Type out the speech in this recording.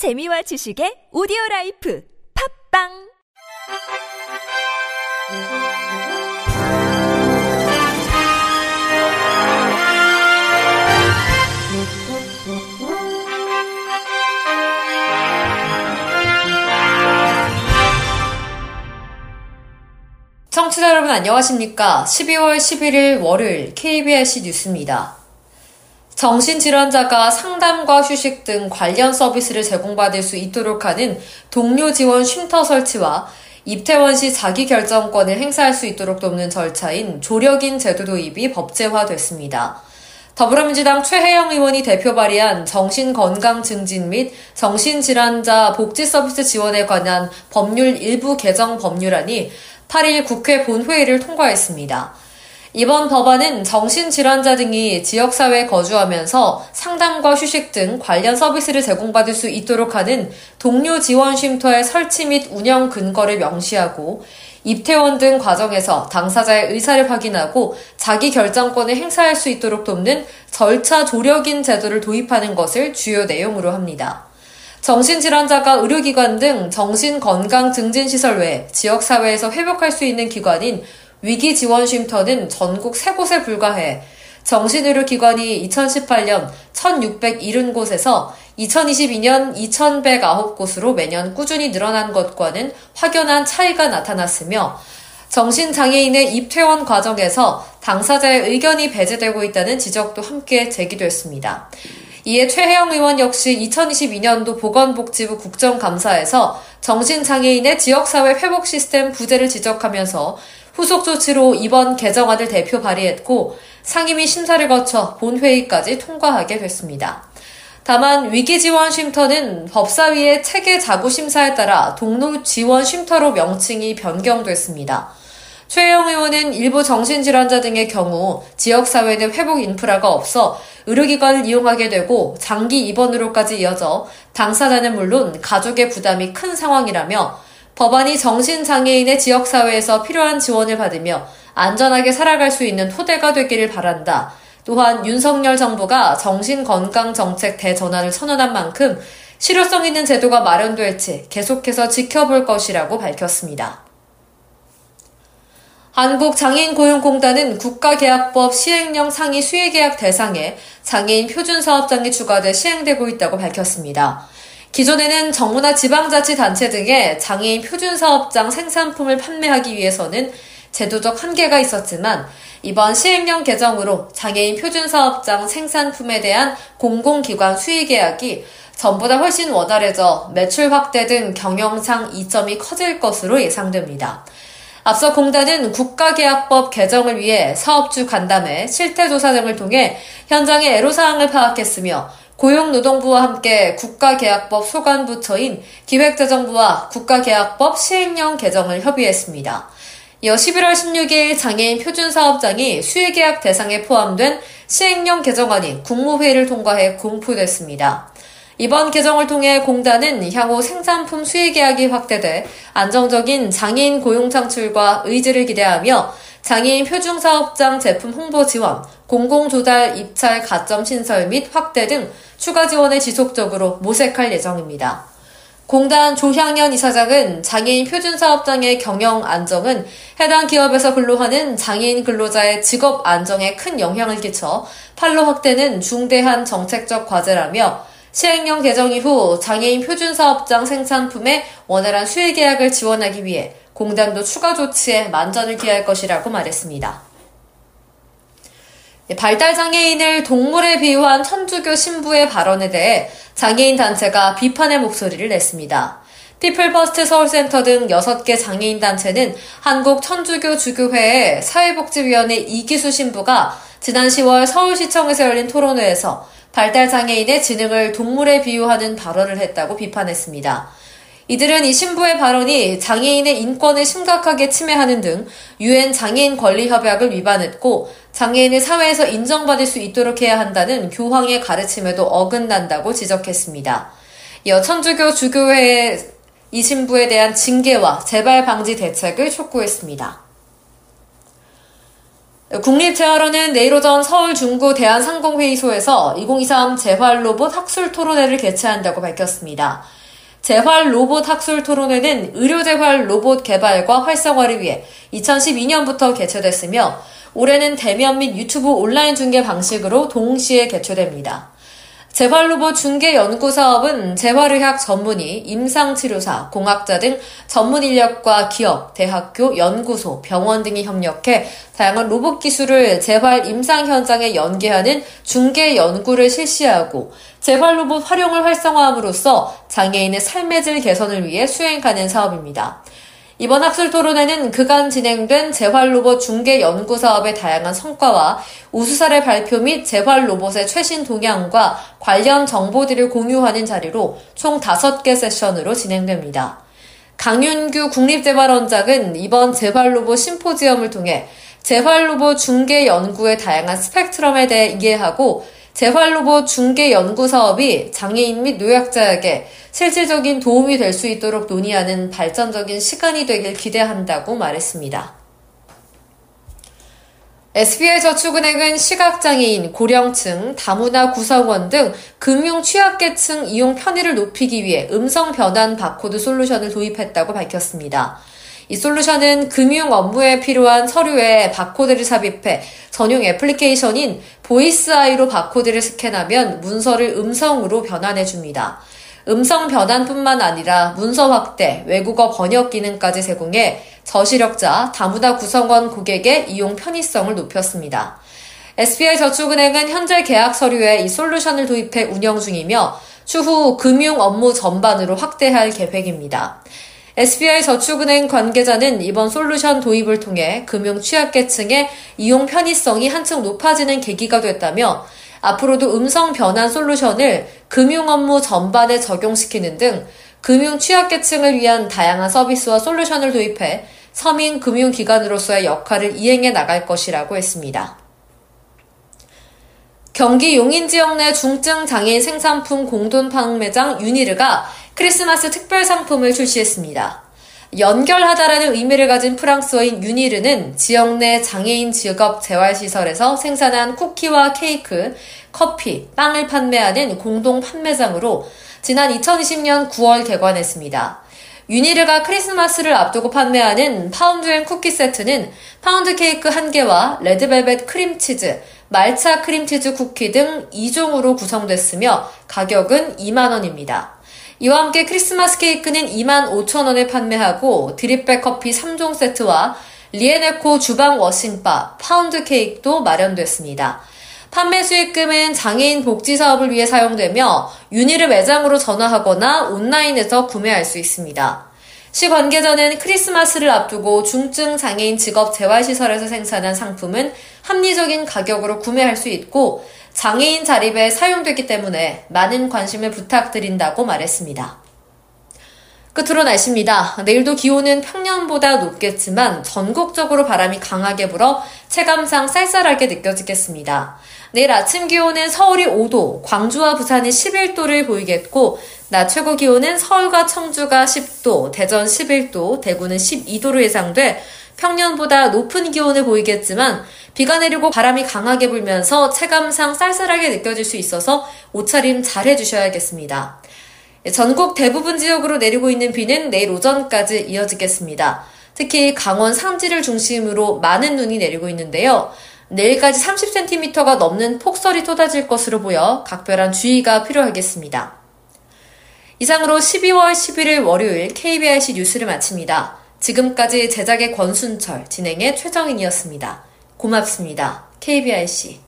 재미와 지식의 오디오 라이프 팝빵 청취자 여러분 안녕하십니까? 12월 11일 월요일 KBS 뉴스입니다. 정신질환자가 상담과 휴식 등 관련 서비스를 제공받을 수 있도록 하는 동료 지원 쉼터 설치와 입퇴원 시 자기 결정권을 행사할 수 있도록 돕는 절차인 조력인 제도 도입이 법제화됐습니다. 더불어민주당 최혜영 의원이 대표 발의한 정신건강 증진 및 정신질환자 복지 서비스 지원에 관한 법률 일부 개정 법률안이 8일 국회 본회의를 통과했습니다. 이번 법안은 정신질환자 등이 지역사회에 거주하면서 상담과 휴식 등 관련 서비스를 제공받을 수 있도록 하는 동료 지원 쉼터의 설치 및 운영 근거를 명시하고 입퇴원 등 과정에서 당사자의 의사를 확인하고 자기 결정권을 행사할 수 있도록 돕는 절차 조력인 제도를 도입하는 것을 주요 내용으로 합니다. 정신질환자가 의료기관 등 정신건강 증진시설 외 지역사회에서 회복할 수 있는 기관인 위기 지원 쉼터는 전국 3곳에 불과해 정신의료 기관이 2018년 1670곳에서 2022년 2109곳으로 매년 꾸준히 늘어난 것과는 확연한 차이가 나타났으며 정신장애인의 입퇴원 과정에서 당사자의 의견이 배제되고 있다는 지적도 함께 제기됐습니다. 이에 최혜영 의원 역시 2022년도 보건복지부 국정감사에서 정신장애인의 지역사회 회복 시스템 부재를 지적하면서 후속 조치로 이번 개정안을 대표 발의했고 상임위 심사를 거쳐 본회의까지 통과하게 됐습니다. 다만 위기지원 쉼터는 법사위의 체계 자구 심사에 따라 동로 지원 쉼터로 명칭이 변경됐습니다. 최영 의원은 일부 정신질환자 등의 경우 지역사회 내 회복 인프라가 없어 의료기관을 이용하게 되고 장기 입원으로까지 이어져 당사자는 물론 가족의 부담이 큰 상황이라며 법안이 정신장애인의 지역사회에서 필요한 지원을 받으며 안전하게 살아갈 수 있는 토대가 되기를 바란다. 또한 윤석열 정부가 정신건강정책 대전환을 선언한 만큼 실효성 있는 제도가 마련될지 계속해서 지켜볼 것이라고 밝혔습니다. 한국장애인고용공단은 국가계약법 시행령 상위 수의계약 대상에 장애인 표준사업장이 추가돼 시행되고 있다고 밝혔습니다. 기존에는 정부나 지방자치단체 등의 장애인 표준사업장 생산품을 판매하기 위해서는 제도적 한계가 있었지만 이번 시행령 개정으로 장애인 표준사업장 생산품에 대한 공공기관 수의계약이 전보다 훨씬 원활해져 매출 확대 등 경영상 이점이 커질 것으로 예상됩니다. 앞서 공단은 국가계약법 개정을 위해 사업주 간담회, 실태조사 등을 통해 현장의 애로사항을 파악했으며 고용노동부와 함께 국가계약법 소관부처인 기획재정부와 국가계약법 시행령 개정을 협의했습니다. 이어 11월 16일 장애인 표준사업장이 수의계약 대상에 포함된 시행령 개정안이 국무회의를 통과해 공포됐습니다. 이번 개정을 통해 공단은 향후 생산품 수의 계약이 확대돼 안정적인 장애인 고용 창출과 의지를 기대하며 장애인 표준사업장 제품 홍보 지원, 공공조달 입찰 가점 신설 및 확대 등 추가 지원을 지속적으로 모색할 예정입니다. 공단 조향연 이사장은 장애인 표준사업장의 경영 안정은 해당 기업에서 근로하는 장애인 근로자의 직업 안정에 큰 영향을 끼쳐 판로 확대는 중대한 정책적 과제라며 시행령 개정 이후 장애인 표준사업장 생산품의 원활한 수혜 계약을 지원하기 위해 공단도 추가 조치에 만전을 기할 것이라고 말했습니다. 발달 장애인을 동물에 비유한 천주교 신부의 발언에 대해 장애인 단체가 비판의 목소리를 냈습니다. 피플퍼스트 서울센터 등 6개 장애인 단체는 한국 천주교 주교회의 사회복지위원회 이기수 신부가 지난 10월 서울시청에서 열린 토론회에서 발달 장애인의 지능을 동물에 비유하는 발언을 했다고 비판했습니다. 이들은 이 신부의 발언이 장애인의 인권을 심각하게 침해하는 등 유엔 장애인 권리 협약을 위반했고 장애인을 사회에서 인정받을 수 있도록 해야 한다는 교황의 가르침에도 어긋난다고 지적했습니다. 이어 천주교 주교회의 이 신부에 대한 징계와 재발 방지 대책을 촉구했습니다. 국립재활원은 내일 오전 서울 중구 대한상공회의소에서 2023 재활로봇 학술 토론회를 개최한다고 밝혔습니다. 재활 로봇 학술 토론회는 의료재활 로봇 개발과 활성화를 위해 2012년부터 개최됐으며 올해는 대면 및 유튜브 온라인 중계 방식으로 동시에 개최됩니다. 재활로봇 중개 연구 사업은 재활의학 전문의, 임상치료사, 공학자 등 전문 인력과 기업, 대학교, 연구소, 병원 등이 협력해 다양한 로봇 기술을 재활 임상 현장에 연계하는 중개 연구를 실시하고 재활 로봇 활용을 활성화함으로써 장애인의 삶의 질 개선을 위해 수행 가는 사업입니다. 이번 학술 토론회는 그간 진행된 재활 로봇 중개 연구 사업의 다양한 성과와 우수 사례 발표 및 재활 로봇의 최신 동향과 관련 정보들을 공유하는 자리로 총 5개 세션으로 진행됩니다. 강윤규 국립재활원장은 이번 재활 로봇 심포지엄을 통해 재활 로봇 중개 연구의 다양한 스펙트럼에 대해 이해하고 재활로봇 중개 연구 사업이 장애인 및 노약자에게 실질적인 도움이 될 수 있도록 논의하는 발전적인 시간이 되길 기대한다고 말했습니다. SBI저축은행은 시각장애인, 고령층, 다문화 구성원 등 금융 취약계층 이용 편의를 높이기 위해 음성 변환 바코드 솔루션을 도입했다고 밝혔습니다. 이 솔루션은 금융 업무에 필요한 서류에 바코드를 삽입해 전용 애플리케이션인 보이스아이로 바코드를 스캔하면 문서를 음성으로 변환해 줍니다. 음성 변환뿐만 아니라 문서 확대, 외국어 번역 기능까지 제공해 저시력자, 다문화 구성원 고객의 이용 편의성을 높였습니다. SBI저축은행은 현재 계약 서류에 이 솔루션을 도입해 운영 중이며 추후 금융 업무 전반으로 확대할 계획입니다. SBI 저축은행 관계자는 이번 솔루션 도입을 통해 금융 취약계층의 이용 편의성이 한층 높아지는 계기가 됐다며 앞으로도 음성 변환 솔루션을 금융 업무 전반에 적용시키는 등 금융 취약계층을 위한 다양한 서비스와 솔루션을 도입해 서민 금융기관으로서의 역할을 이행해 나갈 것이라고 했습니다. 경기 용인 지역 내 중증 장애인 생산품 공동 판매장 유니르가 크리스마스 특별 상품을 출시했습니다. 연결하다라는 의미를 가진 프랑스어인 유니르는 지역 내 장애인 직업 재활시설에서 생산한 쿠키와 케이크, 커피, 빵을 판매하는 공동 판매장으로 지난 2020년 9월 개관했습니다. 유니르가 크리스마스를 앞두고 판매하는 파운드 앤 쿠키 세트는 파운드 케이크 1개와 레드벨벳 크림치즈, 말차 크림치즈 쿠키 등 2종으로 구성됐으며 가격은 2만원입니다. 이와 함께 크리스마스 케이크는 2만 5천 원에 판매하고 drip bag 커피 3종 세트와 리에네코 주방 washing bar, 파운드 케이크도 마련됐습니다. 판매 수익금은 장애인 복지 사업을 위해 사용되며 유니를 매장으로 전화하거나 온라인에서 구매할 수 있습니다. 시 관계자는 크리스마스를 앞두고 중증 장애인 직업 재활시설에서 생산한 상품은 합리적인 가격으로 구매할 수 있고 장애인 자립에 사용되기 때문에 많은 관심을 부탁드린다고 말했습니다. 끝으로 날씨입니다. 내일도 기온은 평년보다 높겠지만 전국적으로 바람이 강하게 불어 체감상 쌀쌀하게 느껴지겠습니다. 내일 아침 기온은 서울이 5도, 광주와 부산이 11도를 보이겠고, 낮 최고 기온은 서울과 청주가 10도, 대전 11도, 대구는 12도로 예상돼 평년보다 높은 기온을 보이겠지만 비가 내리고 바람이 강하게 불면서 체감상 쌀쌀하게 느껴질 수 있어서 옷차림 잘 해주셔야겠습니다. 전국 대부분 지역으로 내리고 있는 비는 내일 오전까지 이어지겠습니다. 특히 강원 상지를 중심으로 많은 눈이 내리고 있는데요. 내일까지 30cm가 넘는 폭설이 쏟아질 것으로 보여 각별한 주의가 필요하겠습니다. 이상으로 12월 11일 월요일 KBRC 뉴스를 마칩니다. 지금까지 제작의 권순철, 진행의 최정인이었습니다. 고맙습니다. KBRC.